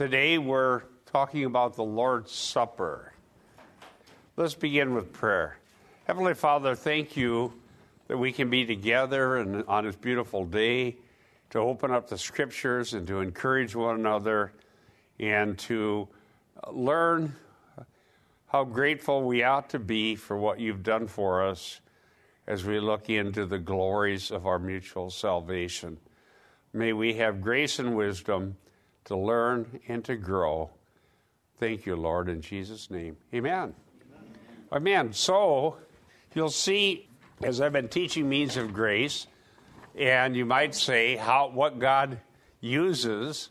Today we're talking about the Lord's Supper. Let's begin with prayer. Heavenly Father, thank you that we can be together and on this beautiful day to open up the scriptures and to encourage one another and to learn how grateful we ought to be for what you've done for us as we look into the glories of our mutual salvation. May we have grace and wisdom to learn and to grow. Thank you, Lord, in Jesus' name. Amen. Amen. So, you'll see as I've been teaching means of grace, and you might say how what God uses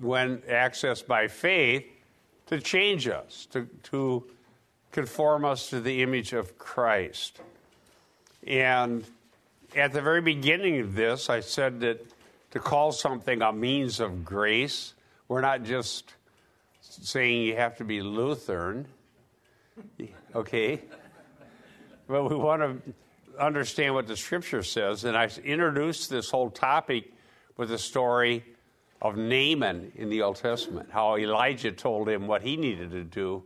when accessed by faith to change us, to, to conform us to the image of Christ. And at the very beginning of this, I said that to call something a means of grace, we're not just saying you have to be Lutheran, okay? But we want to understand what the scripture says. And I introduced this whole topic with the story of Naaman in the Old Testament, how Elijah told him what he needed to do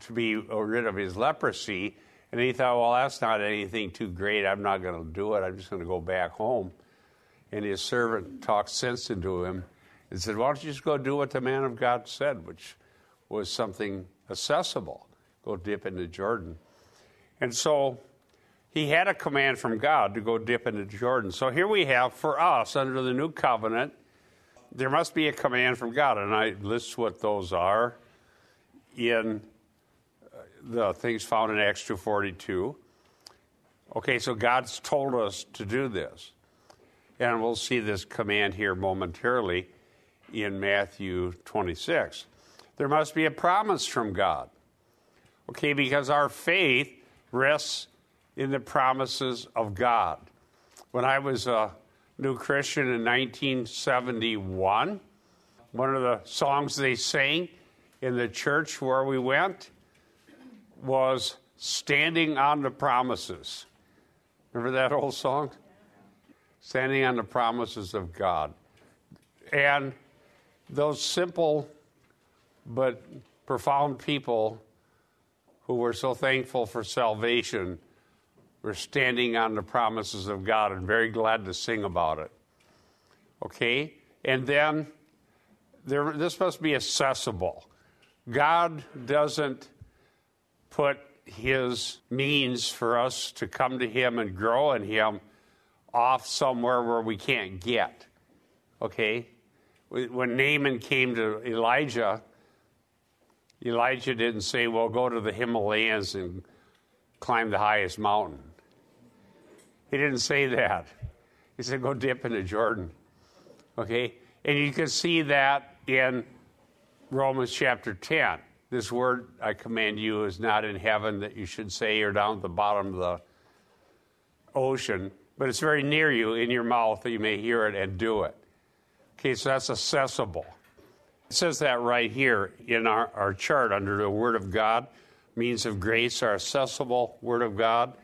to be rid of his leprosy. And he thought, well, that's not anything too great. I'm not going to do it. I'm just going to go back home. And his servant talked sense into him and said, Why don't you just go do what the man of God said, which was something accessible? Go dip into Jordan. And so he had a command from God to go dip into Jordan. So here we have for us under the new covenant, there must be a command from God. And I list what those are in uh, the things found in Acts 2:42. Okay, so God's told us to do this. And we'll see this command here momentarily in Matthew 26. There must be a promise from God. Okay, because our faith rests in the promises of God. When I was a new Christian in 1971, one of the songs they sang in the church where we went was Standing on the Promises. Remember that old song? Standing on the promises of God. And those simple but profound people who were so thankful for salvation were standing on the promises of God and very glad to sing about it. Okay? And then there, this must be accessible. God doesn't put his means for us to come to him and grow in him off somewhere where we can't get. Okay? When Naaman came to Elijah, Elijah didn't say, Well, go to the Himalayas and climb the highest mountain. He didn't say that. He said, Go dip into Jordan. Okay? And you can see that in Romans chapter 10. This word I command you is not in heaven that you should say or down at the bottom of the ocean, but it's very near you in your mouth that you may hear it and do it. Okay, so that's accessible. It says that right here in our, our chart under the Word of God. Means of grace are accessible, Word of God.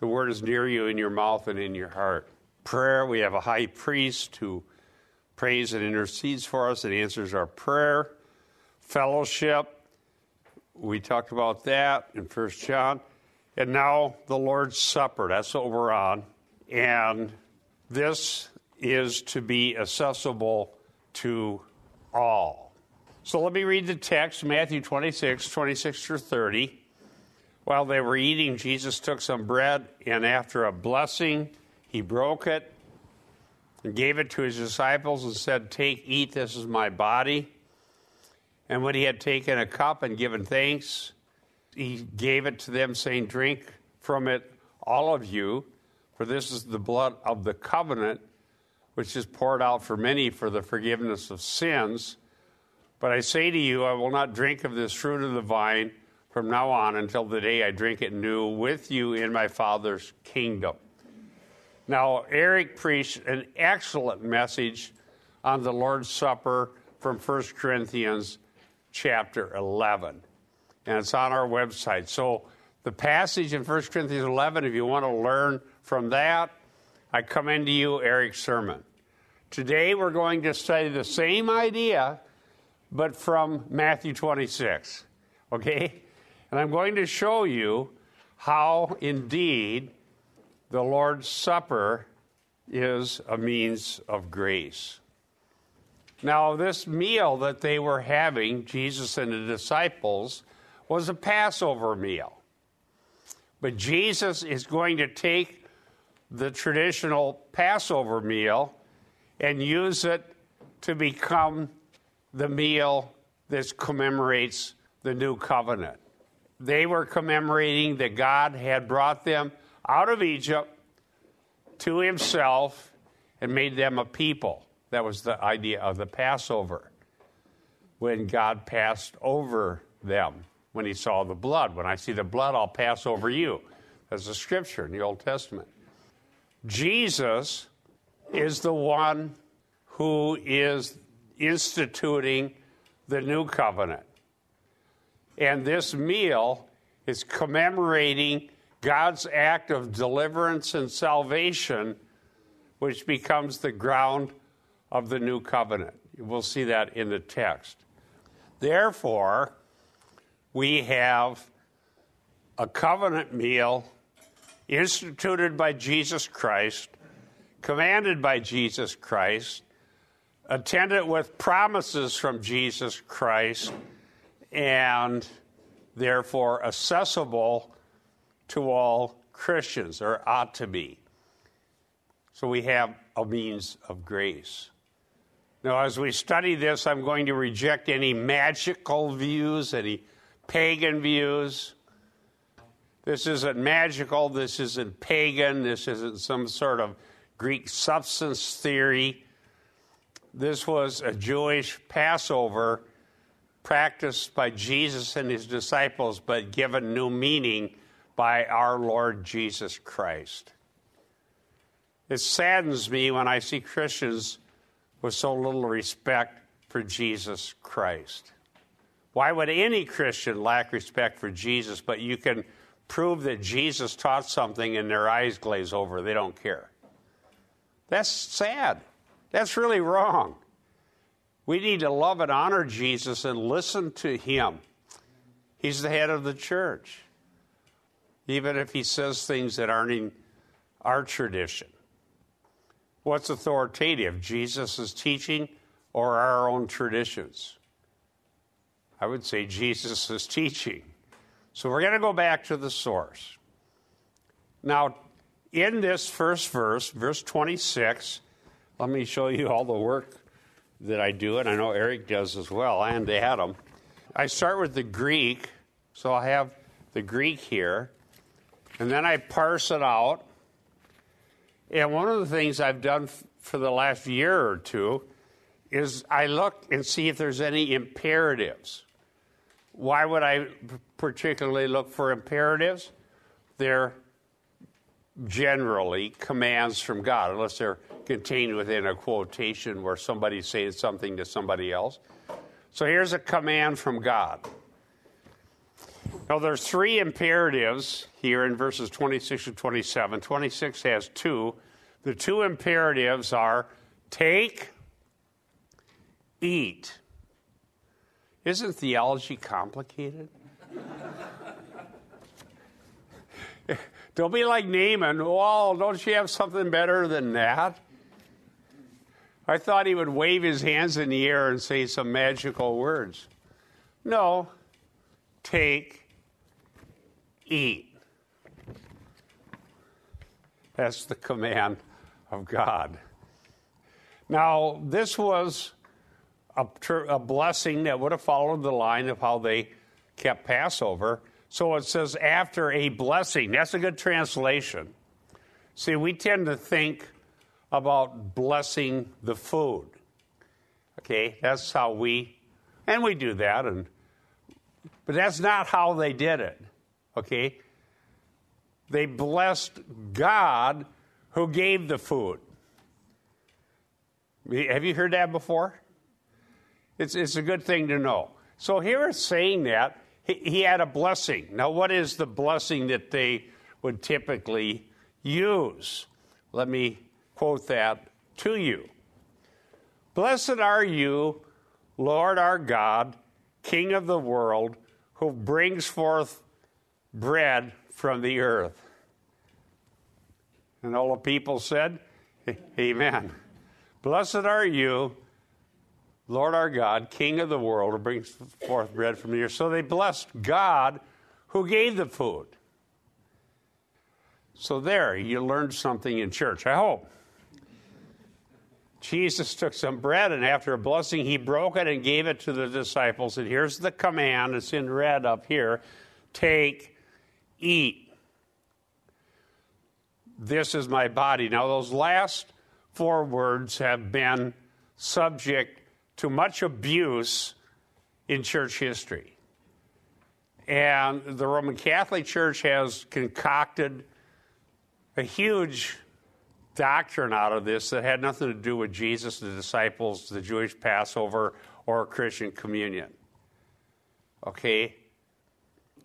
The Word is near you in your mouth and in your heart. Prayer, we have a high priest who prays and intercedes for us and answers our prayer. Fellowship, we talked about that in First John. And now the Lord's Supper, that's what we're on. And this is to be accessible to all. So let me read the text Matthew 26, 26 through 30. While they were eating, Jesus took some bread, and after a blessing, he broke it and gave it to his disciples and said, Take, eat, this is my body. And when he had taken a cup and given thanks, he gave it to them, saying, Drink from it, all of you. For this is the blood of the covenant, which is poured out for many for the forgiveness of sins. But I say to you, I will not drink of this fruit of the vine from now on until the day I drink it new with you in my Father's kingdom. Now, Eric preached an excellent message on the Lord's Supper from 1 Corinthians chapter 11. And it's on our website. So, the passage in 1 Corinthians 11, if you want to learn from that, I commend to you Eric's sermon. Today we're going to study the same idea, but from Matthew 26. Okay? And I'm going to show you how indeed the Lord's Supper is a means of grace. Now, this meal that they were having, Jesus and the disciples, was a Passover meal. But Jesus is going to take the traditional Passover meal and use it to become the meal that commemorates the new covenant. They were commemorating that God had brought them out of Egypt to himself and made them a people. That was the idea of the Passover. When God passed over them, when he saw the blood. When I see the blood, I'll pass over you. That's a scripture in the Old Testament. Jesus is the one who is instituting the new covenant. And this meal is commemorating God's act of deliverance and salvation, which becomes the ground of the new covenant. We'll see that in the text. Therefore, we have a covenant meal instituted by Jesus Christ, commanded by Jesus Christ, attended with promises from Jesus Christ, and therefore accessible to all Christians, or ought to be. So we have a means of grace. Now, as we study this, I'm going to reject any magical views, any pagan views. This isn't magical, this isn't pagan, this isn't some sort of Greek substance theory. This was a Jewish Passover practiced by Jesus and his disciples, but given new meaning by our Lord Jesus Christ. It saddens me when I see Christians with so little respect for Jesus Christ. Why would any Christian lack respect for Jesus, but you can prove that Jesus taught something and their eyes glaze over? They don't care. That's sad. That's really wrong. We need to love and honor Jesus and listen to him. He's the head of the church, even if he says things that aren't in our tradition. What's authoritative, Jesus' teaching or our own traditions? I would say Jesus' teaching. So we're going to go back to the source. Now, in this first verse, verse 26, let me show you all the work that I do, and I know Eric does as well, and Adam. I start with the Greek, so I have the Greek here, and then I parse it out. And one of the things I've done for the last year or two is I look and see if there's any imperatives. Why would I particularly look for imperatives? They're generally commands from God, unless they're contained within a quotation where somebody's saying something to somebody else. So here's a command from God. Now, there's three imperatives here in verses 26 to 27. 26 has two. The two imperatives are take, eat. Isn't theology complicated? don't be like Naaman. Oh, don't you have something better than that? I thought he would wave his hands in the air and say some magical words. No, take, eat. That's the command of God. Now, this was a, a blessing that would have followed the line of how they kept Passover. So it says, after a blessing. That's a good translation. See, we tend to think about blessing the food. Okay, that's how we, and we do that, and but that's not how they did it. Okay, they blessed God who gave the food. Have you heard that before? It's, it's a good thing to know. So here it's saying that he, he had a blessing. Now, what is the blessing that they would typically use? Let me quote that to you. Blessed are you, Lord our God, King of the world, who brings forth bread from the earth. And all the people said, Amen. Blessed are you, Lord our God, King of the world, who brings forth bread from the earth. So they blessed God who gave the food. So there, you learned something in church, I hope. Jesus took some bread, and after a blessing, he broke it and gave it to the disciples. And here's the command it's in red up here take, eat. This is my body. Now, those last four words have been subject to much abuse in church history. And the Roman Catholic Church has concocted a huge doctrine out of this that had nothing to do with Jesus, the disciples, the Jewish Passover, or Christian communion. Okay?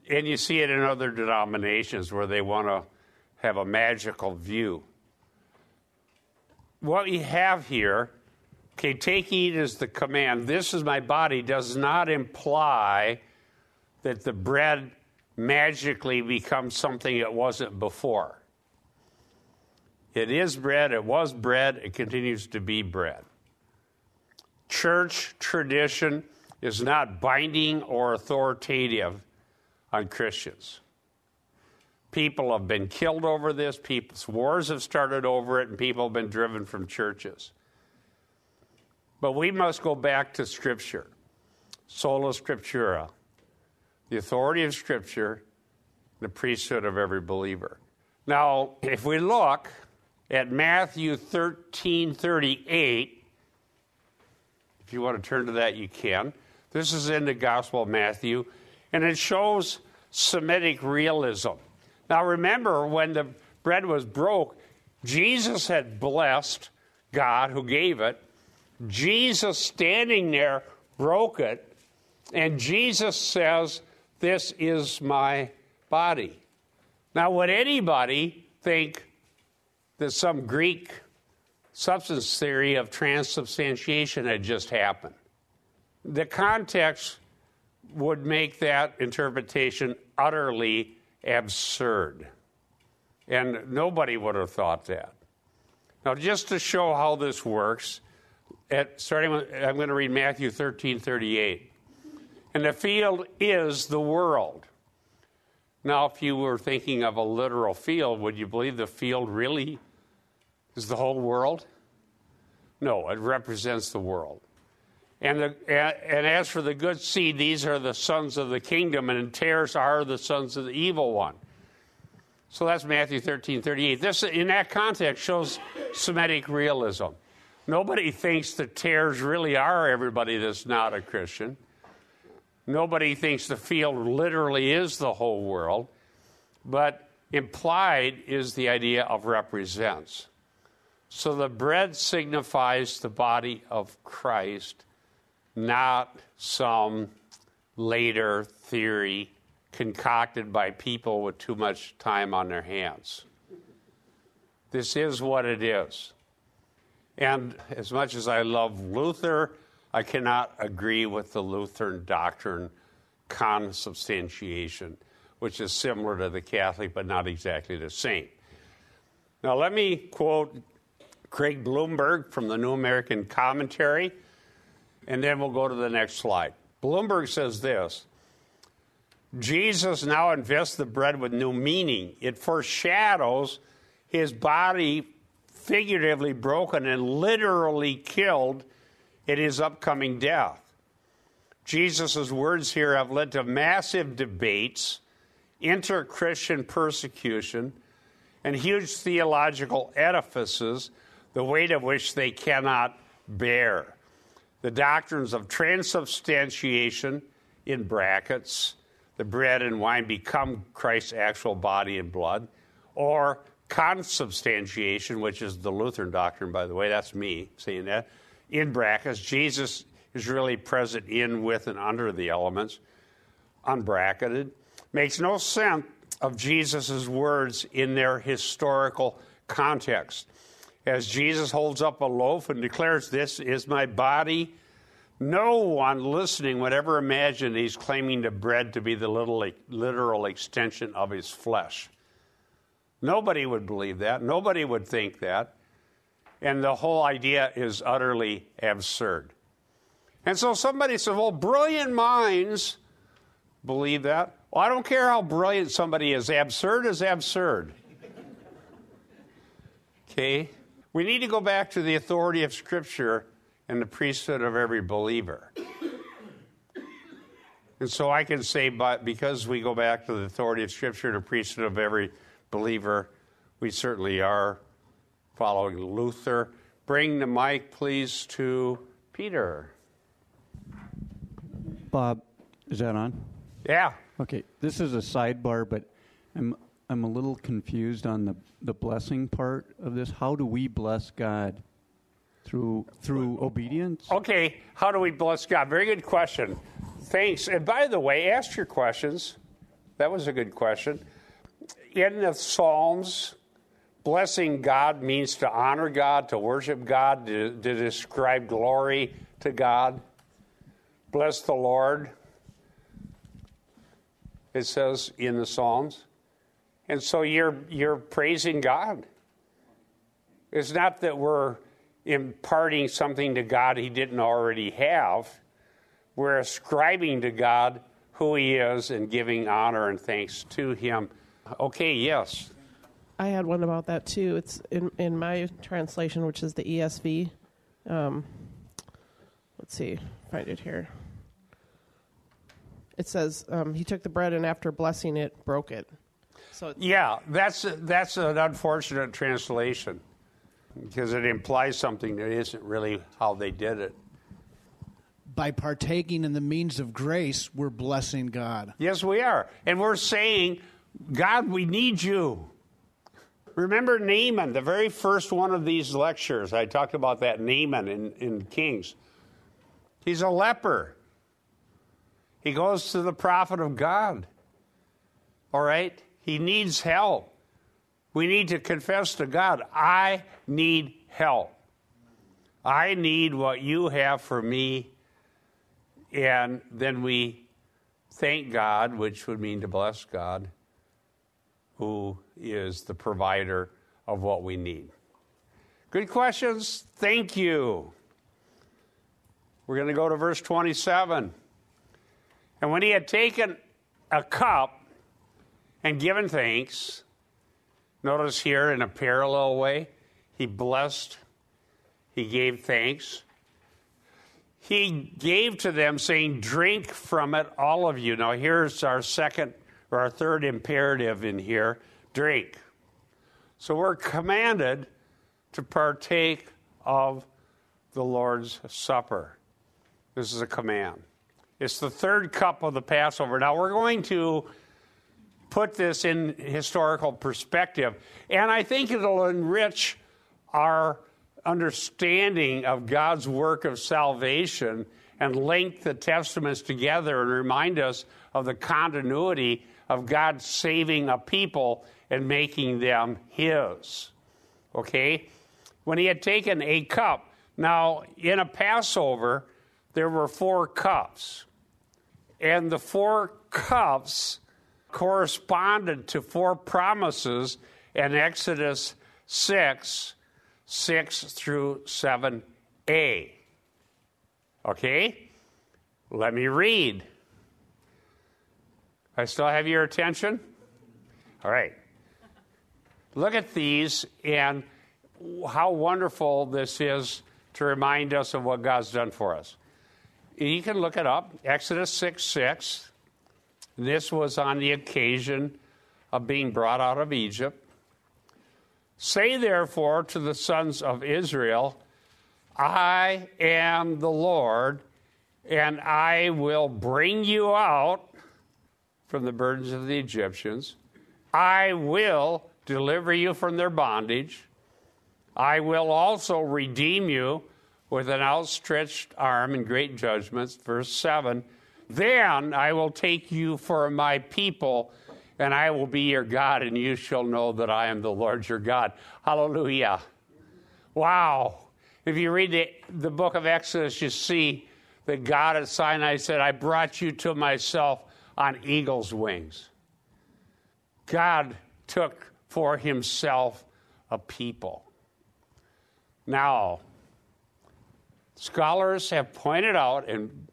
And you see it in other denominations where they want to have a magical view. What we have here, okay, take eat is the command. This is my body does not imply that the bread magically becomes something it wasn't before. It is bread, it was bread, it continues to be bread. Church tradition is not binding or authoritative on Christians. People have been killed over this, people's wars have started over it, and people have been driven from churches. But we must go back to Scripture, sola scriptura, the authority of Scripture, the priesthood of every believer. Now, if we look at Matthew 13 38. If you want to turn to that, you can. This is in the Gospel of Matthew, and it shows Semitic realism. Now, remember, when the bread was broke, Jesus had blessed God who gave it. Jesus standing there broke it, and Jesus says, This is my body. Now, would anybody think that some Greek substance theory of transubstantiation had just happened. The context would make that interpretation utterly absurd. And nobody would have thought that. Now, just to show how this works, at, starting with, I'm going to read Matthew 13 38. And the field is the world. Now, if you were thinking of a literal field, would you believe the field really is the whole world? No, it represents the world. And, the, and as for the good seed, these are the sons of the kingdom, and tares are the sons of the evil one. So that's Matthew 13, 38. This, in that context, shows Semitic realism. Nobody thinks the tares really are everybody that's not a Christian. Nobody thinks the field literally is the whole world. But implied is the idea of represents. So the bread signifies the body of Christ, not some later theory concocted by people with too much time on their hands. This is what it is. And as much as I love Luther, I cannot agree with the Lutheran doctrine consubstantiation, which is similar to the Catholic but not exactly the same. Now, let me quote Craig Blomberg from the New American Commentary, and then we'll go to the next slide. Blomberg says this Jesus now invests the bread with new meaning. It foreshadows his body figuratively broken and literally killed in his upcoming death. Jesus' words here have led to massive debates, inter Christian persecution, and huge theological edifices the weight of which they cannot bear. The doctrines of transubstantiation, in brackets, the bread and wine become Christ's actual body and blood, or consubstantiation, which is the Lutheran doctrine, by the way, that's me saying that, in brackets, Jesus is really present in, with, and under the elements, unbracketed, makes no sense of Jesus' words in their historical context. as Jesus holds up a loaf and declares, This is my body. No one listening would ever imagine he's claiming the bread to be the literal extension of his flesh. Nobody would believe that. Nobody would think that. And the whole idea is utterly absurd. And so somebody said, Well, brilliant minds believe that. Well, I don't care how brilliant somebody is, absurd is absurd. Okay? We need to go back to the authority of Scripture and the priesthood of every believer. And so I can say, but because we go back to the authority of Scripture and the priesthood of every believer, we certainly are following Luther. Bring the mic, please, to Peter. Bob, is that on? Yeah. Okay, this is a sidebar, but I'm I'm a little confused on the the blessing part of this. How do we bless God? Through through obedience? Okay, how do we bless God? Very good question. Thanks. And by the way, ask your questions. That was a good question. In the Psalms, blessing God means to honor God, to worship God, to, to describe glory to God. Bless the Lord, it says in the Psalms. And so you're, you're praising God. It's not that we're imparting something to God he didn't already have. We're ascribing to God who he is and giving honor and thanks to him. Okay, yes. I had one about that too. It's in in my translation, which is the ESV. Um, let's see, find it here. It says um, he took the bread and after blessing it, broke it. So yeah, that's that's an unfortunate translation because it implies something that isn't really how they did it. By partaking in the means of grace, we're blessing God. Yes, we are, and we're saying, God, we need you. Remember Naaman, the very first one of these lectures. I talked about that Naaman in, in Kings. He's a leper. He goes to the prophet of God. All right? He needs help. We need to confess to God, I need help. I need what you have for me. And then we thank God, which would mean to bless God who is the provider of what we need. Good questions. Thank you. We're going to go to verse 27. And when he had taken a cup and given thanks, notice here in a parallel way, he blessed, he gave thanks. He gave to them, saying, Drink from it, all of you. Now, here's our second or our third imperative in here drink. So we're commanded to partake of the Lord's Supper. This is a command. It's the third cup of the Passover. Now we're going to put this in historical perspective, and I think it'll enrich our understanding of God's work of salvation and link the testaments together and remind us of the continuity of God saving a people and making them His. Okay? When he had taken a cup, now in a Passover, there were four cups. And the four cups corresponded to four promises in Exodus 6 6 through 7a. Okay? Let me read. I still have your attention? All right. Look at these and how wonderful this is to remind us of what God's done for us. You can look it up Exodus 6 6. This was on the occasion of being brought out of Egypt. Say therefore to the sons of Israel, I am the Lord, and I will bring you out from the burdens of the Egyptians. I will deliver you from their bondage. I will also redeem you with an outstretched arm and great judgments. Verse 7 Then I will take you for my people, and I will be your God, and you shall know that I am the Lord your God. Hallelujah. Wow. If you read the, the book of Exodus, you see that God at Sinai said, I brought you to myself on eagle's wings. God took for himself a people. Now, scholars have pointed out, and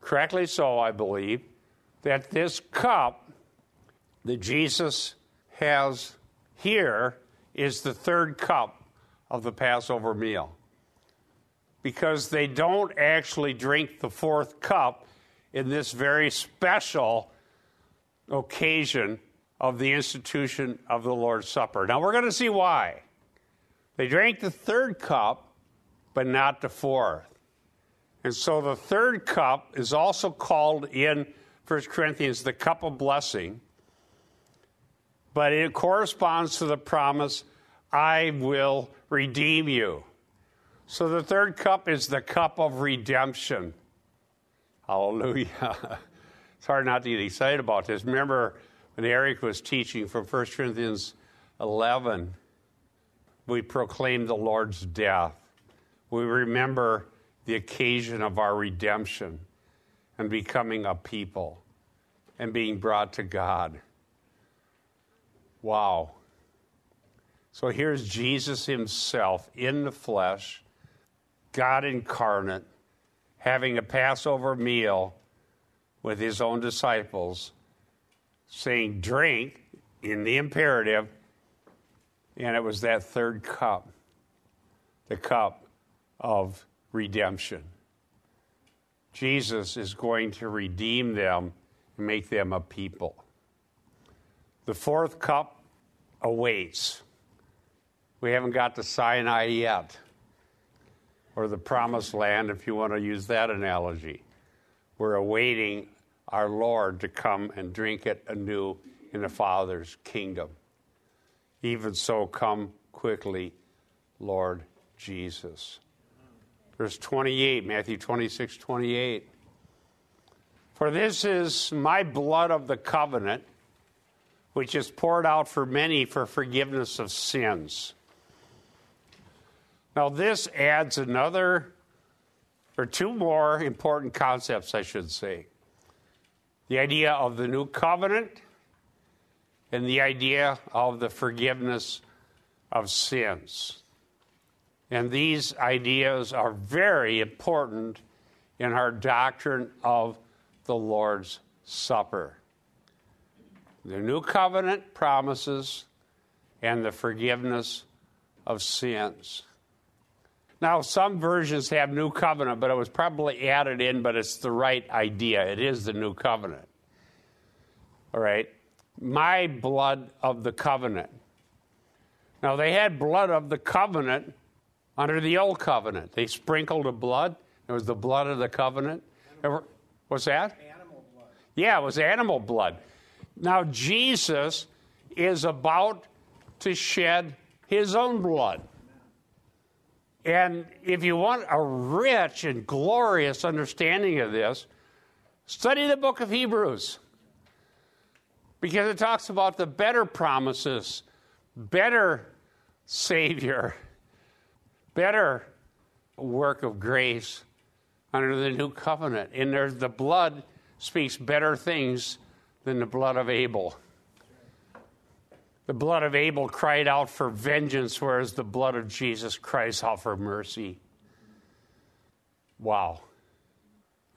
correctly so, I believe, that this cup that Jesus has here is the third cup of the Passover meal. Because they don't actually drink the fourth cup in this very special occasion of the institution of the Lord's Supper. Now we're going to see why. They drank the third cup, but not the fourth. And so the third cup is also called in 1 Corinthians the cup of blessing, but it corresponds to the promise I will redeem you. So the third cup is the cup of redemption. Hallelujah. it's hard not to get excited about this. Remember when Eric was teaching from 1 Corinthians 11, we proclaim the Lord's death. We remember the occasion of our redemption and becoming a people and being brought to God. Wow. So here's Jesus himself in the flesh, God incarnate, having a Passover meal with his own disciples, saying, Drink in the imperative, and it was that third cup, the cup of redemption. Jesus is going to redeem them and make them a people. The fourth cup awaits. We haven't got to Sinai yet, or the promised land, if you want to use that analogy. We're awaiting our Lord to come and drink it anew in the Father's kingdom. Even so, come quickly, Lord Jesus. Verse 28, Matthew 26, 28. For this is my blood of the covenant, which is poured out for many for forgiveness of sins. Now, this adds another, or two more important concepts, I should say the idea of the new covenant and the idea of the forgiveness of sins. And these ideas are very important in our doctrine of the Lord's Supper. The new covenant promises and the forgiveness of sins. Now, some versions have new covenant, but it was probably added in, but it's the right idea. It is the new covenant. All right? My blood of the covenant. Now, they had blood of the covenant under the old covenant. They sprinkled the blood. It was the blood of the covenant. What's that? Animal blood. Yeah, it was animal blood. Now, Jesus is about to shed his own blood. And if you want a rich and glorious understanding of this, study the book of Hebrews. Because it talks about the better promises, better Savior better work of grace under the new covenant. And there, the blood speaks better things than the blood of Abel. The blood of Abel cried out for vengeance, whereas the blood of Jesus out for mercy. Wow.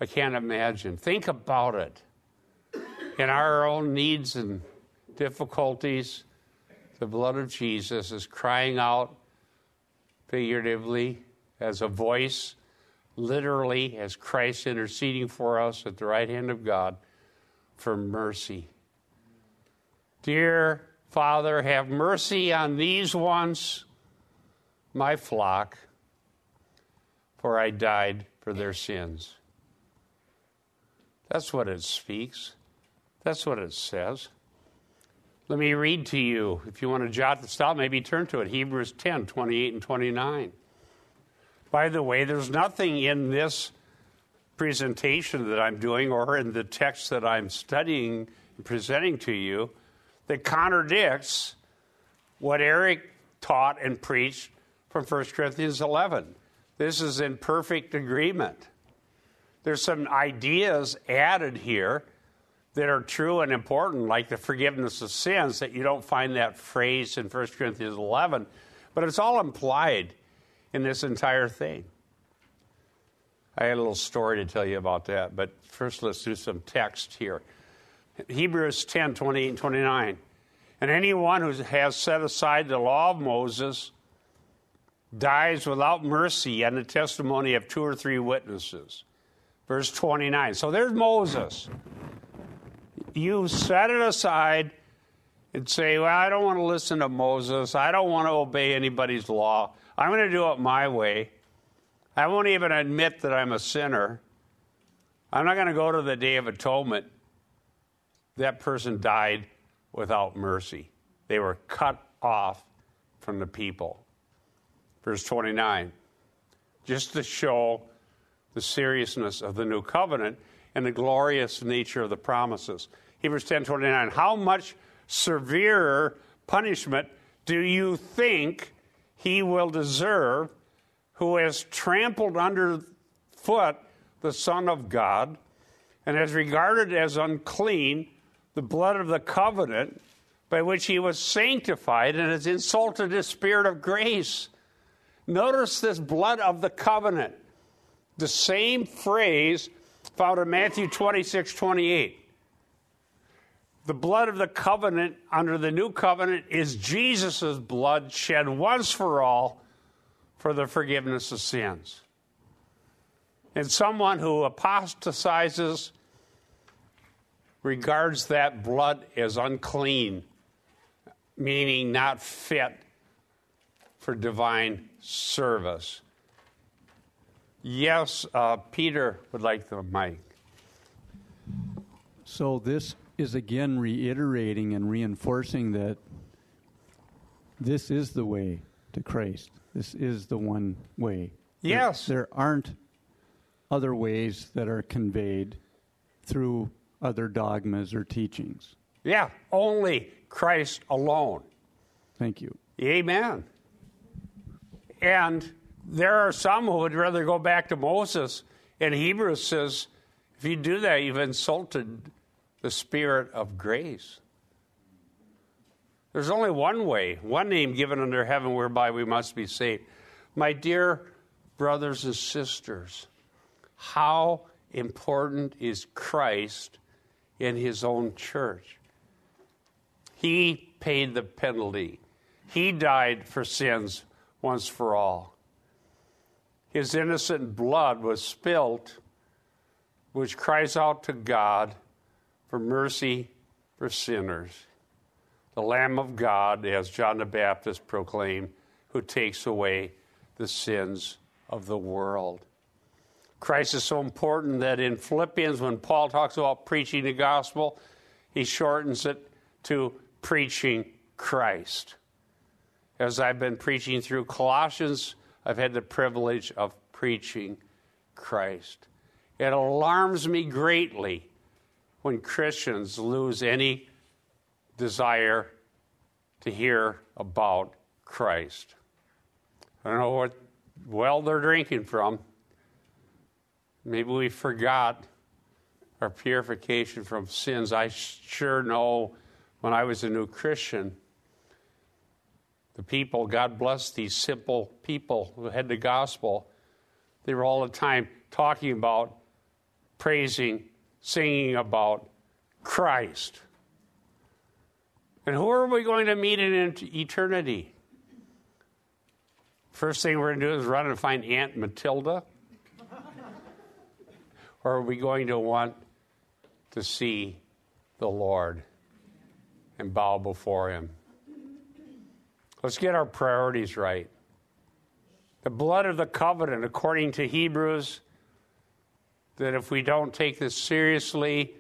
I can't imagine. Think about it. In our own needs and difficulties, the blood of Jesus is crying out figuratively, as a voice, literally, as Christ interceding for us at the right hand of God for mercy. Dear Father, have mercy on these ones, my flock, for I died for their sins. That's what it speaks. That's what it says. Let me read to you. If you want to jot this down, maybe turn to it Hebrews 10 28 and 29. By the way, there's nothing in this presentation that I'm doing or in the text that I'm studying and presenting to you that contradicts what Eric taught and preached from 1 Corinthians 11. This is in perfect agreement. There's some ideas added here that are true and important, like the forgiveness of sins, that you don't find that phrase in 1 Corinthians 11, but it's all implied in this entire thing. I had a little story to tell you about that, but first let's do some text here. Hebrews 10 28 and 29. And anyone who has set aside the law of Moses dies without mercy on the testimony of two or three witnesses. Verse 29. So there's Moses. You set it aside and say, Well, I don't want to listen to Moses. I don't want to obey anybody's law. I'm going to do it my way. I won't even admit that I'm a sinner. I'm not going to go to the Day of Atonement. That person died without mercy. They were cut off from the people. Verse 29, just to show the seriousness of the new covenant and the glorious nature of the promises. Hebrews 10:29 How much severer punishment do you think he will deserve who has trampled underfoot the son of God and has regarded as unclean the blood of the covenant by which he was sanctified and has insulted his spirit of grace. Notice this blood of the covenant. The same phrase found in Matthew 26 28. The blood of the covenant under the new covenant is Jesus' blood shed once for all for the forgiveness of sins. And someone who apostatizes regards that blood as unclean, meaning not fit for divine service. Yes, uh, Peter would like the mic. So this is again reiterating and reinforcing that this is the way to Christ. This is the one way. Yes. There, there aren't other ways that are conveyed through other dogmas or teachings. Yeah, only Christ alone. Thank you. Amen. And there are some who would rather go back to Moses. And Hebrews says, if you do that, you've insulted the Spirit of grace. There's only one way, one name given under heaven whereby we must be saved. My dear brothers and sisters, how important is Christ in his own church? He paid the penalty, he died for sins once for all. His innocent blood was spilt, which cries out to God for mercy for sinners. The Lamb of God, as John the Baptist proclaimed, who takes away the sins of the world. Christ is so important that in Philippians, when Paul talks about preaching the gospel, he shortens it to preaching Christ. As I've been preaching through Colossians, I've had the privilege of preaching Christ. It alarms me greatly when Christians lose any desire to hear about Christ. I don't know what well they're drinking from. Maybe we forgot our purification from sins. I sure know when I was a new Christian, the people, God bless these simple people who had the gospel, they were all the time talking about, praising, singing about Christ. And who are we going to meet in eternity? First thing we're going to do is run and find Aunt Matilda? Or are we going to want to see the Lord and bow before Him? Let's get our priorities right. The blood of the covenant, according to Hebrews, that if we don't take this seriously,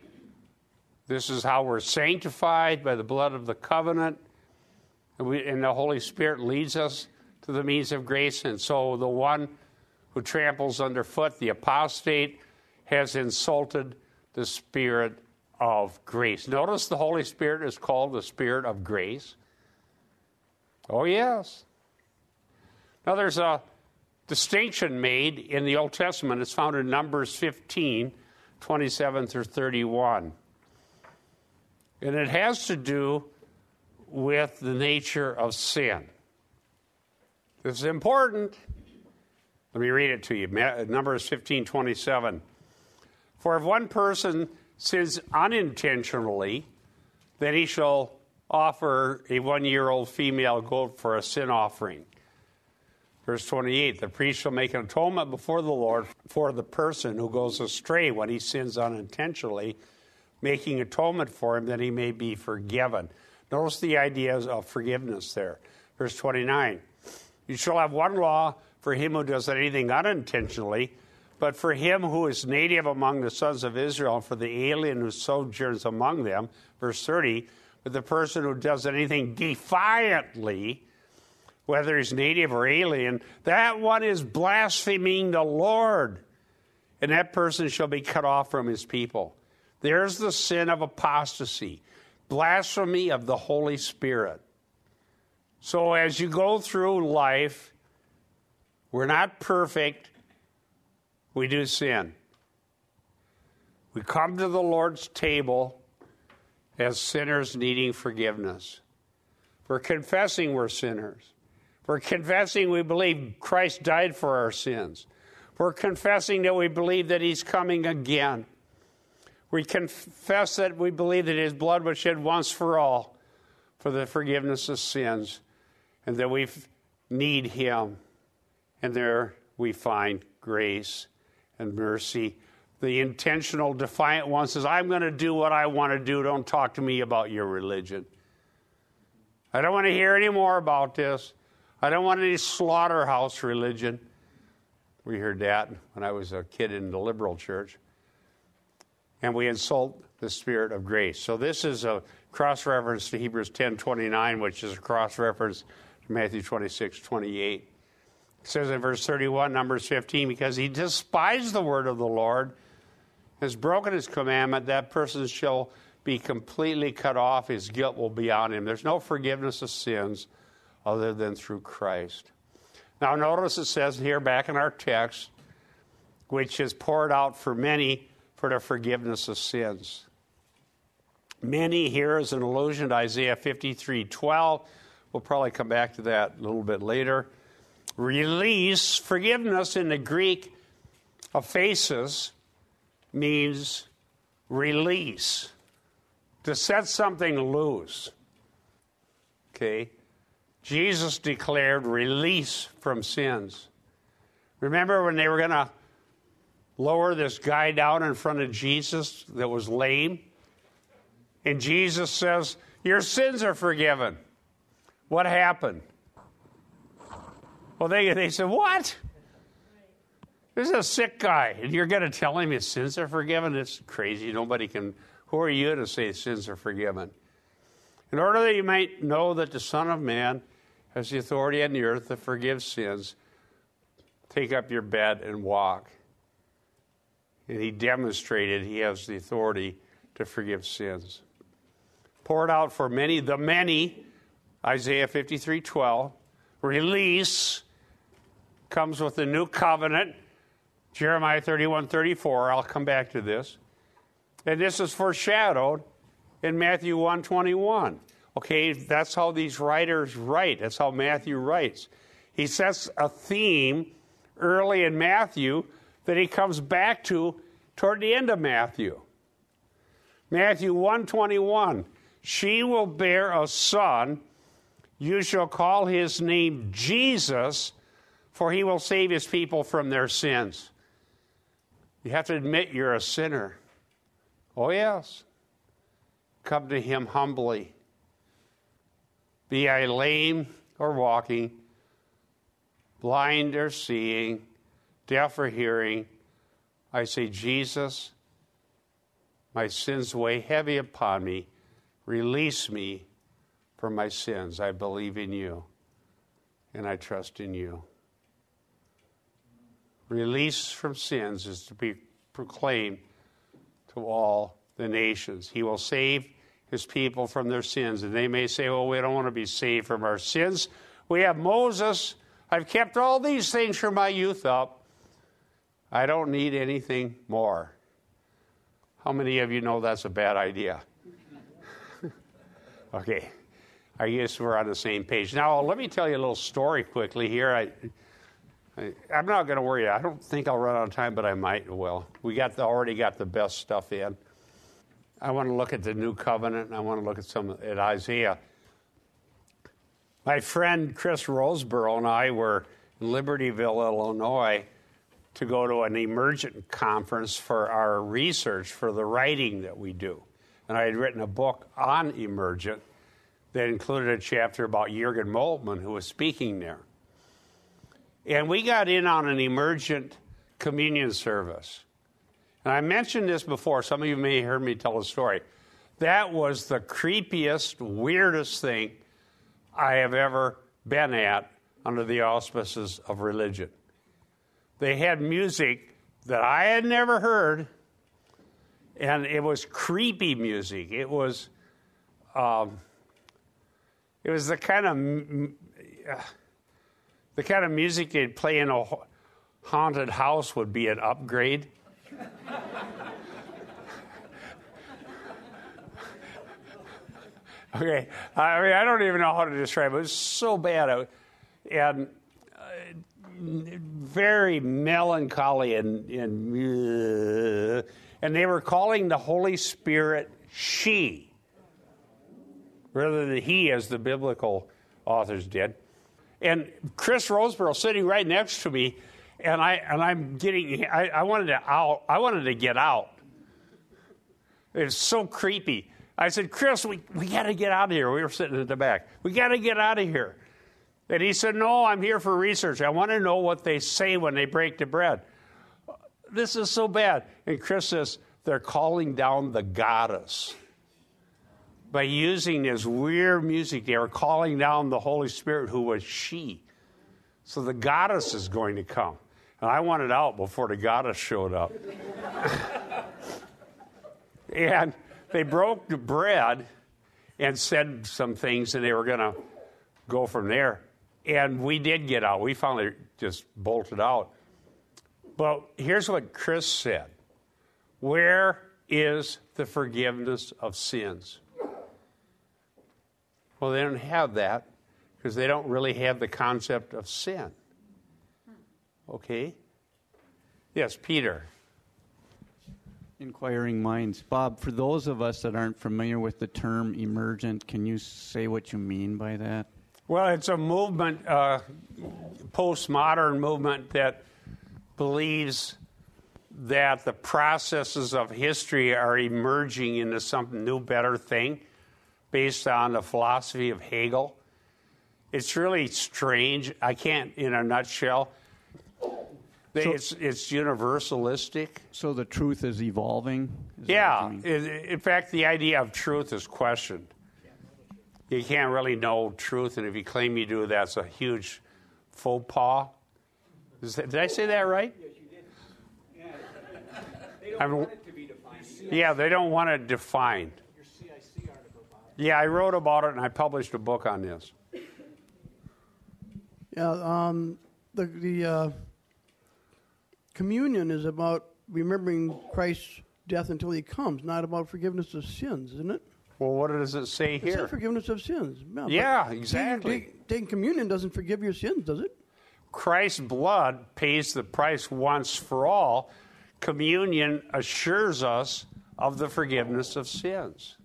this is how we're sanctified by the blood of the covenant. And, we, and the Holy Spirit leads us to the means of grace. And so the one who tramples underfoot the apostate has insulted the Spirit of grace. Notice the Holy Spirit is called the Spirit of grace. Oh, yes. Now, there's a distinction made in the Old Testament. It's found in Numbers 15, 27 through 31. And it has to do with the nature of sin. This is important. Let me read it to you. Numbers 15, 27. For if one person sins unintentionally, then he shall offer a one year old female goat for a sin offering. Verse 28 The priest shall make an atonement before the Lord for the person who goes astray when he sins unintentionally, making atonement for him that he may be forgiven. Notice the ideas of forgiveness there. Verse 29 You shall have one law for him who does anything unintentionally, but for him who is native among the sons of Israel, for the alien who sojourns among them. Verse 30 But the person who does anything defiantly, whether he's native or alien, that one is blaspheming the Lord, and that person shall be cut off from his people. There's the sin of apostasy, blasphemy of the Holy Spirit. So as you go through life, we're not perfect, we do sin. We come to the Lord's table as sinners needing forgiveness. We're confessing we're sinners. We're confessing we believe Christ died for our sins. We're confessing that we believe that He's coming again. We confess that we believe that His blood was shed once for all for the forgiveness of sins and that we need Him. And there we find grace and mercy. The intentional, defiant one says, I'm going to do what I want to do. Don't talk to me about your religion. I don't want to hear any more about this. I don't want any slaughterhouse religion. We heard that when I was a kid in the liberal church. And we insult the spirit of grace. So this is a cross reference to Hebrews 10:29, which is a cross reference to Matthew 26:28. It says in verse 31, Numbers 15, because he despised the word of the Lord, has broken his commandment, that person shall be completely cut off. His guilt will be on him. There's no forgiveness of sins other than through Christ. Now, notice it says here back in our text, which is poured out for many for the forgiveness of sins. Many here is an allusion to Isaiah 53 12. We'll probably come back to that a little bit later. Release, forgiveness in the Greek, aphesis, means release, to set something loose. Okay? Jesus declared release from sins. Remember when they were going to lower this guy down in front of Jesus that was lame? And Jesus says, Your sins are forgiven. What happened? Well, they, they said, What? This is a sick guy, and you're going to tell him his sins are forgiven? It's crazy. Nobody can. Who are you to say sins are forgiven? In order that you might know that the Son of Man has the authority on the earth to forgive sins, take up your bed and walk. And he demonstrated he has the authority to forgive sins. Poured out for many, the many, Isaiah 53 12. Release comes with the new covenant, Jeremiah 31 34. I'll come back to this. And this is foreshadowed in Matthew 1 21. Okay, that's how these writers write. That's how Matthew writes. He sets a theme early in Matthew that he comes back to toward the end of Matthew. Matthew 121 She will bear a son, you shall call his name Jesus, for he will save his people from their sins. You have to admit you're a sinner. Oh, yes. Come to him humbly be I lame or walking, blind or seeing, deaf or hearing, I say, Jesus, my sins weigh heavy upon me. Release me from my sins. I believe in you and I trust in you. Release from sins is to be proclaimed to all the nations. He will save his people from their sins. And they may say, well, we don't want to be saved from our sins. We have Moses. I've kept all these things from my youth up. I don't need anything more. How many of you know that's a bad idea? okay. I guess we're on the same page. Now, let me tell you a little story quickly here. I, I, am not going to worry. I don't think I'll run out of time, but I might. Well, we got the, already got the best stuff in. I want to look at the new covenant, and I want to look at some at Isaiah. My friend Chris Rosebrough and I were in Libertyville, Illinois, to go to an emergent conference for our research for the writing that we do. And I had written a book on emergent that included a chapter about Jurgen Moltmann, who was speaking there. And we got in on an emergent communion service. And I mentioned this before. Some of you may have heard me tell a story. That was the creepiest, weirdest thing I have ever been at under the auspices of religion. They had music that I had never heard, and it was creepy music. It was, um, it was the kind of uh, the kind of music they'd play in a haunted house would be an upgrade. okay, I mean I don't even know how to describe it. It was so bad, and uh, very melancholy and and uh, and they were calling the Holy Spirit she rather than he as the biblical authors did. And Chris Rosebrough sitting right next to me, and I and I'm getting I, I wanted to out I wanted to get out. It's so creepy. I said, Chris, we, we got to get out of here. We were sitting at the back. We got to get out of here. And he said, No, I'm here for research. I want to know what they say when they break the bread. This is so bad. And Chris says, They're calling down the goddess. By using this weird music, they were calling down the Holy Spirit, who was she. So the goddess is going to come. And I wanted out before the goddess showed up. and they broke the bread and said some things, and they were going to go from there. And we did get out. We finally just bolted out. But here's what Chris said Where is the forgiveness of sins? Well, they don't have that because they don't really have the concept of sin. Okay? Yes, Peter. Inquiring minds. Bob, for those of us that aren't familiar with the term emergent, can you say what you mean by that? Well, it's a movement, uh, postmodern movement that believes that the processes of history are emerging into some new, better thing based on the philosophy of Hegel. It's really strange. I can't, in a nutshell, so, it's, it's universalistic. So the truth is evolving? Is yeah. In fact, the idea of truth is questioned you can't really know truth, and if you claim you do, that's a huge faux pas. That, did I say that right? Yes, you did. Yeah, they don't want it to be defined. Yeah, they don't want it defined. Your CIC article about it. Yeah, I wrote about it, and I published a book on this. Yeah, um, the the uh, communion is about remembering Christ's death until He comes, not about forgiveness of sins, isn't it? Well, what does it say here? It forgiveness of sins. Yeah, yeah exactly. Taking, taking communion doesn't forgive your sins, does it? Christ's blood pays the price once for all. Communion assures us of the forgiveness of sins.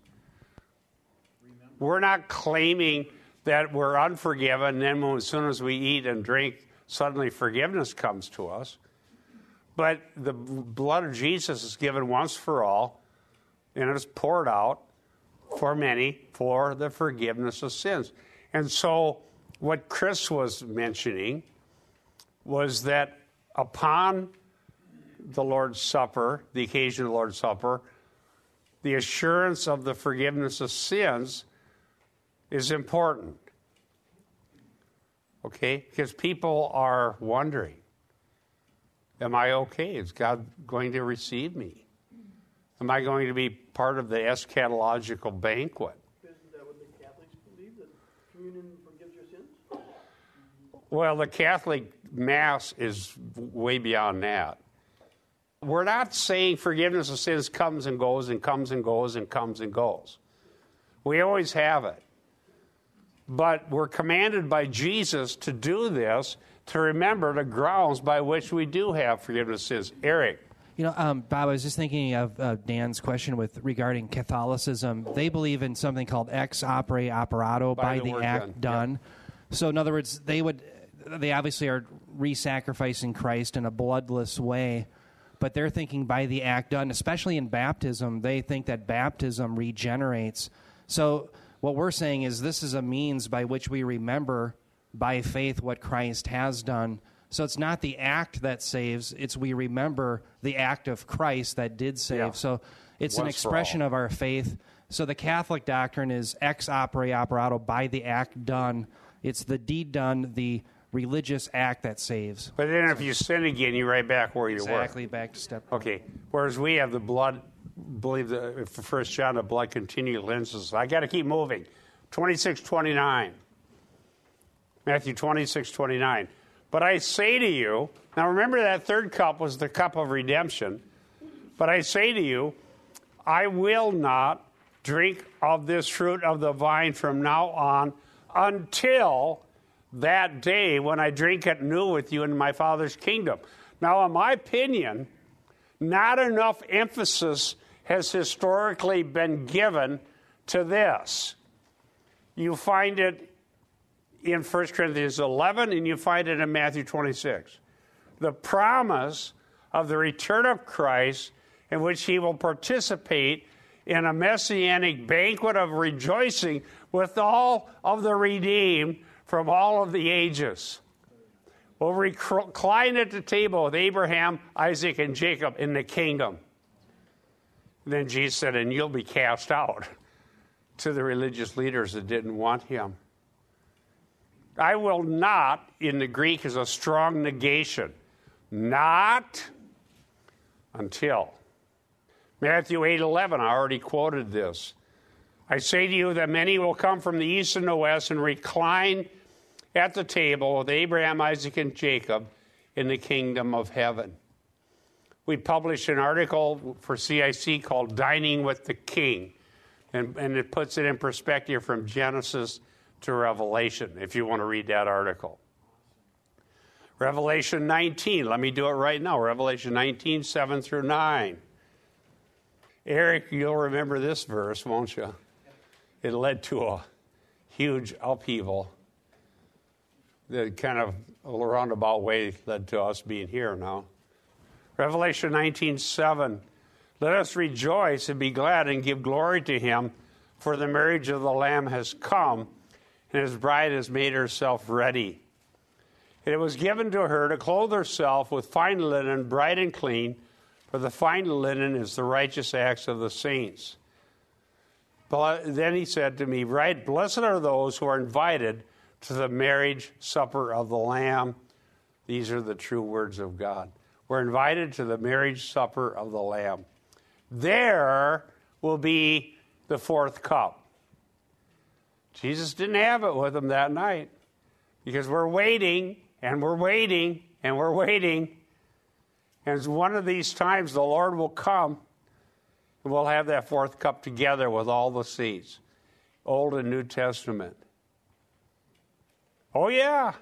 We're not claiming that we're unforgiven, and then as soon as we eat and drink, suddenly forgiveness comes to us. But the blood of Jesus is given once for all, and it is poured out for many for the forgiveness of sins. And so, what Chris was mentioning was that upon the Lord's Supper, the occasion of the Lord's Supper, the assurance of the forgiveness of sins is important. Okay? Because people are wondering Am I okay? Is God going to receive me? Am I going to be part of the eschatological banquet? Isn't that what the Catholics believe, that communion forgives your sins? Well, the Catholic Mass is way beyond that. We're not saying forgiveness of sins comes and goes and comes and goes and comes and goes. We always have it. But we're commanded by Jesus to do this to remember the grounds by which we do have forgiveness sins. Eric. You know, um, Bob, I was just thinking of uh, Dan's question with regarding Catholicism. They believe in something called ex opere operato, By by, the the, act done. done. So, in other words, they would, they obviously are re-sacrificing Christ in a bloodless way, but they're thinking by the act done. Especially in baptism, they think that baptism regenerates. So, what we're saying is this is a means by which we remember by faith what Christ has done. So it's not the act that saves, it's we remember the act of Christ that did save. Yeah. So it's an Once for expression of our faith. So the Catholic doctrine is ex opere operato, by the act done. It's the deed done, the religious act that saves. But then if you sin again, you're right back where you were. Exactly, back to step. were. Okay. Whereas we have the blood, believe the First John, the blood continually lenses. I got to keep moving. 26, 29. Matthew 26, 29. But I say to you, now remember that third cup was the cup of redemption. But I say to you, I will not drink of this fruit of the vine from now on until that day when I drink it new with you in my Father's kingdom. Now, in my opinion, not enough emphasis has historically been given to this. You find it in 1 Corinthians 11 and you find it in Matthew 26. The promise of the return of Christ in which he will participate in a messianic banquet of rejoicing with all of the redeemed from all of the ages. Will recline at the table with Abraham, Isaac, and Jacob in the kingdom. Then Jesus said, and you'll be cast out to the religious leaders that didn't want him. I will not, in the Greek, is a strong negation. Not until. Matthew 8 11, I already quoted this. I say to you that many will come from the east and the west and recline at the table with Abraham, Isaac, and Jacob in the kingdom of heaven. We published an article for CIC called Dining with the King, and, and it puts it in perspective from Genesis to Revelation, if you want to read that article. Revelation 19, let me do it right now. Revelation 19, 7 through 9. Eric, you'll remember this verse, won't you? It led to a huge upheaval that kind of a roundabout way led to us being here now. Revelation 19, 7. Let us rejoice and be glad and give glory to him, for the marriage of the Lamb has come, and his bride has made herself ready. And it was given to her to clothe herself with fine linen, bright and clean, for the fine linen is the righteous acts of the saints. But then he said to me, Right, blessed are those who are invited to the marriage supper of the Lamb. These are the true words of God. We're invited to the marriage supper of the Lamb. There will be the fourth cup. Jesus didn't have it with him that night because we're waiting and we're waiting and we're waiting. And one of these times the Lord will come and we'll have that fourth cup together with all the seats, Old and New Testament. Oh, yeah.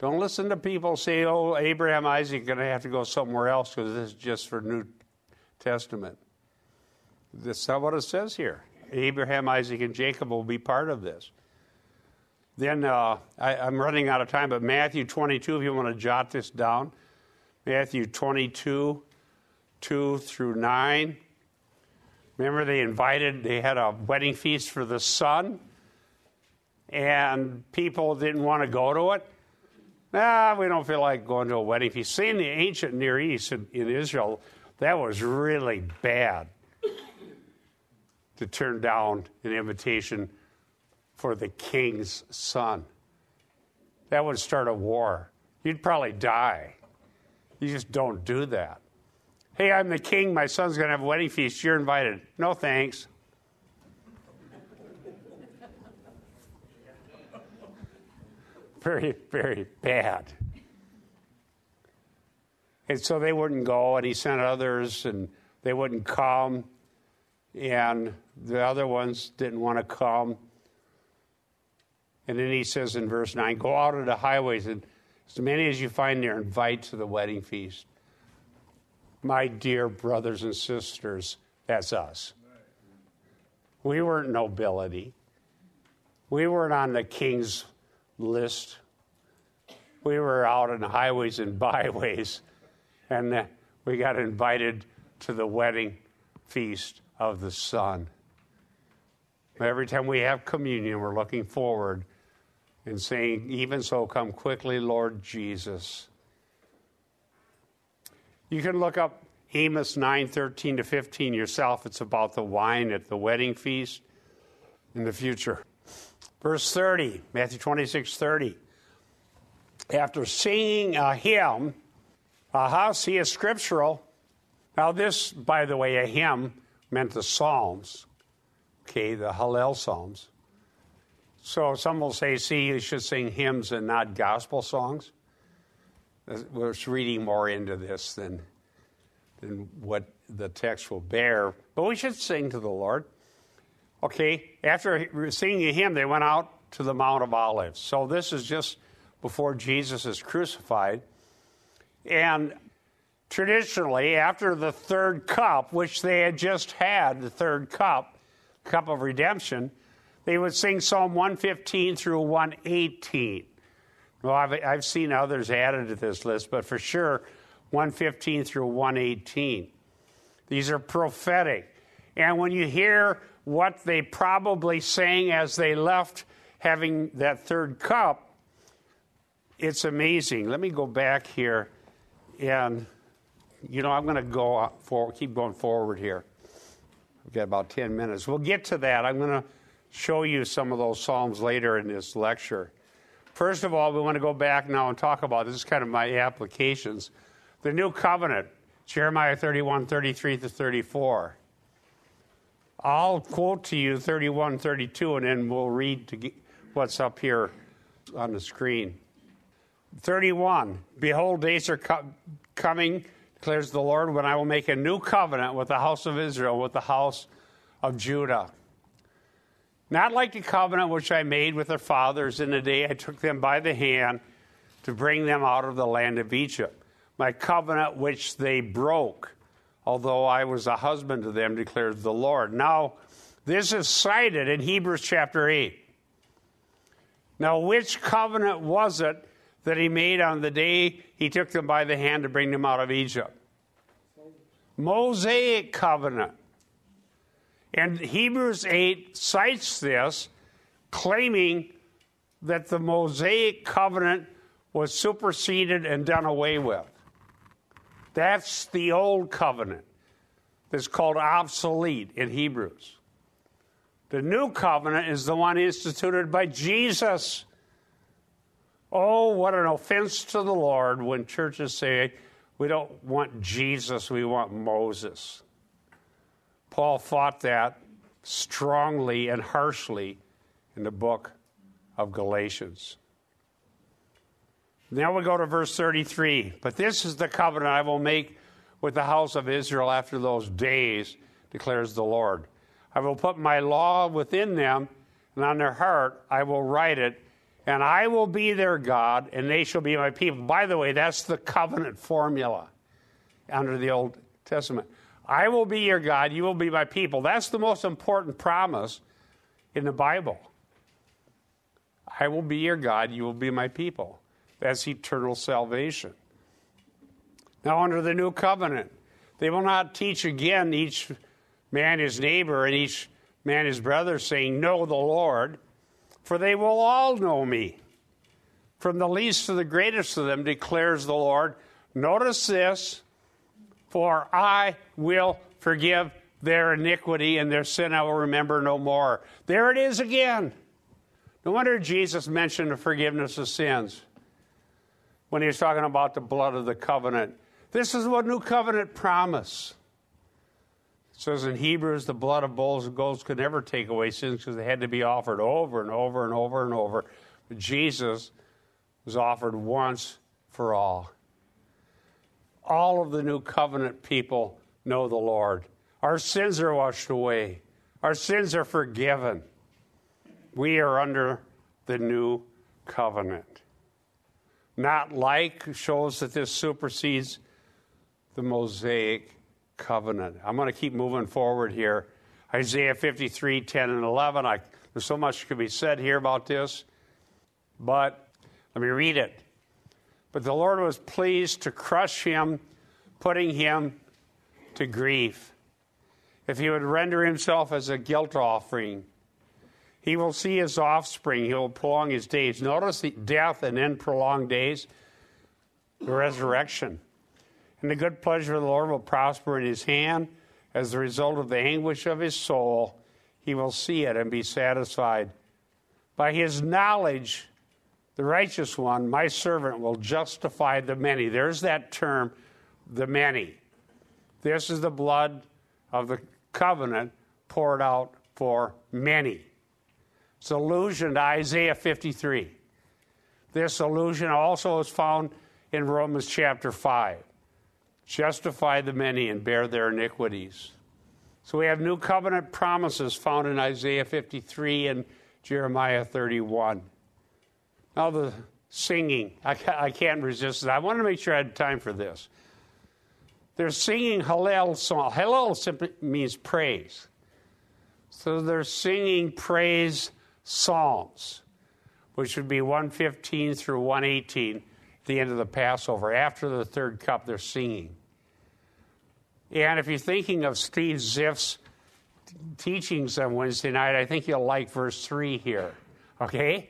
Don't listen to people say, oh, Abraham, Isaac going to have to go somewhere else because this is just for New Testament. That's not what it says here. Abraham, Isaac, and Jacob will be part of this. Then uh, I, I'm running out of time, but Matthew 22, if you want to jot this down, Matthew 22, 2 through 9. Remember, they invited, they had a wedding feast for the son, and people didn't want to go to it. Nah, we don't feel like going to a wedding If you see in the ancient Near East, in, in Israel, that was really bad to turn down an invitation for the king's son. That would start a war. You'd probably die. You just don't do that. Hey, I'm the king. My son's going to have a wedding feast. You're invited. No thanks. Very, very bad. And so they wouldn't go, and he sent others, and they wouldn't come. And the other ones didn't want to come. And then he says in verse 9 Go out of the highways, and as many as you find there, invite to the wedding feast. My dear brothers and sisters, that's us. We weren't nobility. We weren't on the king's list. We were out on the highways and byways, and uh, we got invited to the wedding feast of the Son. Every time we have communion, we're looking forward and saying, Even so, come quickly, Lord Jesus. You can look up Amos 9 13 to 15 yourself. It's about the wine at the wedding feast in the future. Verse 30, Matthew 26 30. After singing a hymn, aha, see, a scriptural. Now, this, by the way, a hymn meant the Psalms, okay, the Hallel Psalms. So some will say, see, you should sing hymns and not gospel songs. We're reading more into this than, than what the text will bear, but we should sing to the Lord. Okay, after singing a hymn, they went out to the Mount of Olives. So this is just before Jesus is crucified. And traditionally, after the third cup, which they had just had, the third cup, cup of redemption, they would sing Psalm 115 through 118. Well, I've, I've seen others added to this list, but for sure, 115 through 118. These are prophetic. And when you hear what they probably sang as they left having that third cup, it's amazing. Let me go back here and you know, I'm going to go for keep going forward here. We've got about 10 minutes. We'll get to that. I'm going to show you some of those Psalms later in this lecture. First of all, we want to go back now and talk about this is kind of my applications. The new covenant, Jeremiah 31, 33 to 34. I'll quote to you 31, 32, and then we'll read what's up here on the screen. 31 Behold, days are co- coming, declares the Lord, when I will make a new covenant with the house of Israel, with the house of Judah. Not like the covenant which I made with their fathers in the day I took them by the hand to bring them out of the land of Egypt. My covenant which they broke although I was a husband to them, declares the Lord. Now, this is cited in Hebrews chapter 8. Now, which covenant was it that he made on the day he took them by the hand to bring them out of Egypt? Mosaic covenant. And Hebrews 8 cites this, claiming that the Mosaic covenant was superseded and done away with. That's the old covenant that's called obsolete in Hebrews. The new covenant is the one instituted by Jesus. Oh, what an offense to the Lord when churches say, we don't want Jesus, we want Moses. Paul fought that strongly and harshly in the book of Galatians. Now we go to verse 33. But this is the covenant I will make with the house of Israel after those days, declares the Lord. I will put my law within them, and on their heart I will write it, and I will be their God, and they shall be my people. By the way, that's the covenant formula under the Old Testament. I will be your God, you will be my people. That's the most important promise in the Bible. I will be your God, you will be my people. That's eternal salvation. Now, under the new covenant, they will not teach again each man his neighbor and each man his brother, saying, Know the Lord, for they will all know me. From the least to the greatest of them, declares the Lord. Notice this, for I will forgive their iniquity and their sin I will remember no more. There it is again. No wonder Jesus mentioned the forgiveness of sins when he was talking about the blood of the covenant. This is what new covenant promise. It says in Hebrews, the blood of bulls and goats could never take away sins because they had to be offered over and over and over and over. But Jesus was offered once for all. All of the new covenant people know the Lord. Our sins are washed away, our sins are forgiven. We are under the new covenant. Not like shows that this supersedes the Mosaic covenant. I'm going to keep moving forward here. Isaiah 53, 10 and 11. I, there's so much to be said here about this, but let me read it. But the Lord was pleased to crush him, putting him to grief. If he would render himself as a guilt offering, he will see his offspring. He will prolong his days. Notice the death and then prolonged days, the resurrection. And the good pleasure of the Lord will prosper in his hand. As a result of the anguish of his soul, he will see it and be satisfied. By his knowledge, the righteous one, my servant, will justify the many. There's that term, the many. This is the blood of the covenant poured out for many. It's allusion to Isaiah 53. This allusion also is found in Romans chapter 5. Justify the many and bear their iniquities. So we have new covenant promises found in Isaiah 53 and Jeremiah 31. Now, the singing, I, I can't resist it. I wanted to make sure I had time for this. They're singing Hallel song. Hallel simply means praise. So they're singing praise psalms, which would be 115 through 118 at the end of the Passover. After the third cup, they're singing. And if you're thinking of Steve Ziff's teachings on Wednesday night, I think you'll like verse 3 here. Okay?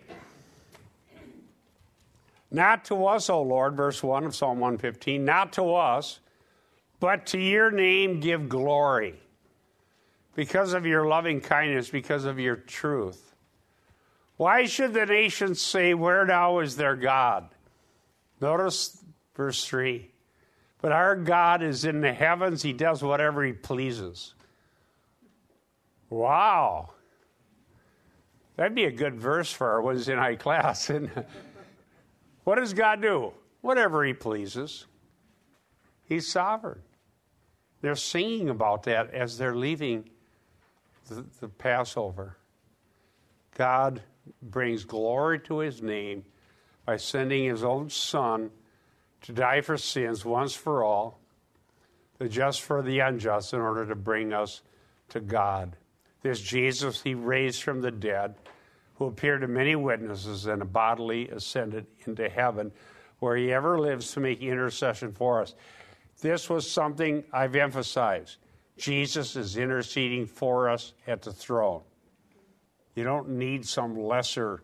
Not to us, O Lord, verse 1 of Psalm 115, not to us, but to your name give glory because of your loving kindness, because of your truth. Why should the nations say, Where now is their God? Notice verse 3. But our God is in the heavens, He does whatever He pleases. Wow. That'd be a good verse for our Wednesday night class. And what does God do? Whatever He pleases. He's sovereign. They're singing about that as they're leaving the, the Passover. God brings glory to His name by sending His own Son to die for sins once for all, the just for the unjust, in order to bring us to God. This Jesus He raised from the dead, who appeared to many witnesses and bodily ascended into heaven, where He ever lives to make intercession for us. This was something I've emphasized. Jesus is interceding for us at the throne. You don't need some lesser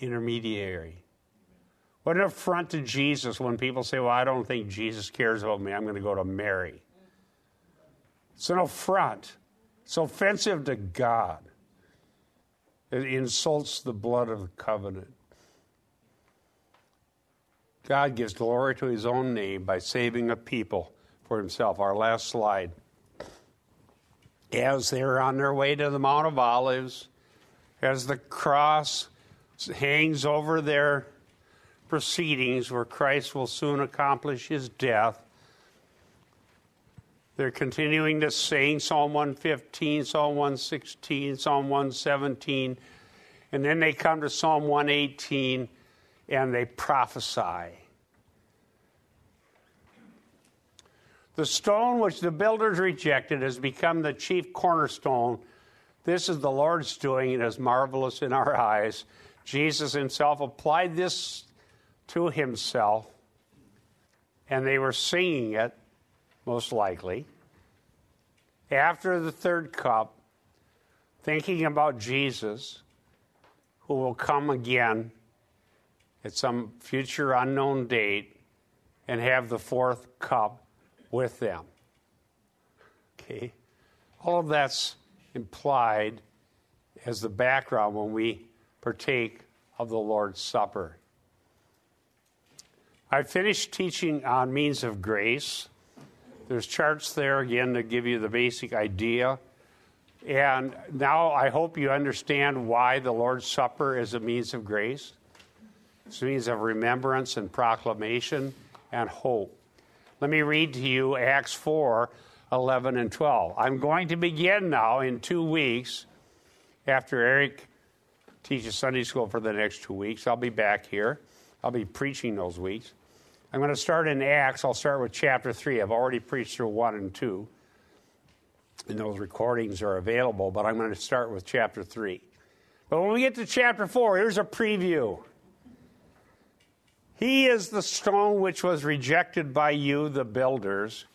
intermediary. What an affront to Jesus when people say, Well, I don't think Jesus cares about me. I'm going to go to Mary. It's an affront. It's offensive to God. It insults the blood of the covenant. God gives glory to his own name by saving a people for himself. Our last slide. As they're on their way to the Mount of Olives, as the cross hangs over their proceedings where Christ will soon accomplish his death, they're continuing to sing Psalm 115, Psalm 116, Psalm 117, and then they come to Psalm 118 and they prophesy. The stone which the builders rejected has become the chief cornerstone. This is the Lord's doing, and is marvelous in our eyes. Jesus himself applied this to himself, and they were singing it, most likely. After the third cup, thinking about Jesus, who will come again at some future unknown date and have the fourth cup with them. Okay? All of that's implied as the background when we partake of the Lord's Supper. I finished teaching on means of grace. There's charts there again to give you the basic idea. And now I hope you understand why the Lord's Supper is a means of grace. This means of remembrance and proclamation and hope. Let me read to you Acts 4 11 and 12. I'm going to begin now in two weeks after Eric teaches Sunday school for the next two weeks. I'll be back here. I'll be preaching those weeks. I'm going to start in Acts. I'll start with chapter 3. I've already preached through 1 and 2, and those recordings are available, but I'm going to start with chapter 3. But when we get to chapter 4, here's a preview. He is the stone which was rejected by you, the builders,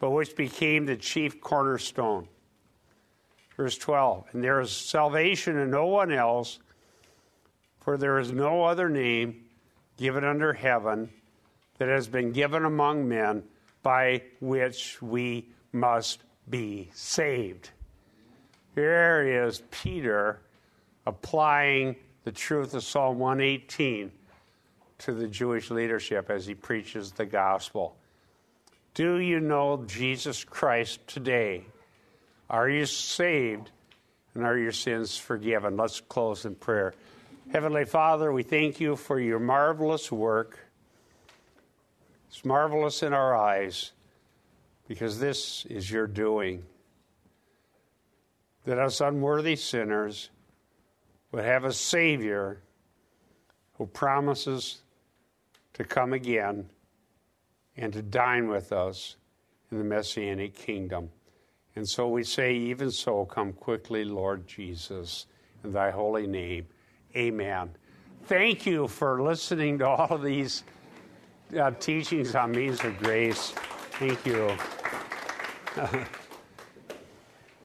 but which became the chief cornerstone. Verse 12 And there is salvation in no one else, for there is no other name given under heaven that has been given among men by which we must be saved. Here is Peter applying the truth of Psalm 118 to the Jewish leadership as he preaches the gospel. Do you know Jesus Christ today? Are you saved and are your sins forgiven? Let's close in prayer. Heavenly Father, we thank you for your marvelous work. It's marvelous in our eyes because this is your doing. That us unworthy sinners would have a Savior who promises to come again and to dine with us in the Messianic kingdom. And so we say, even so, come quickly, Lord Jesus, in thy holy name. Amen. Thank you for listening to all of these uh, teachings on means of grace. Thank you.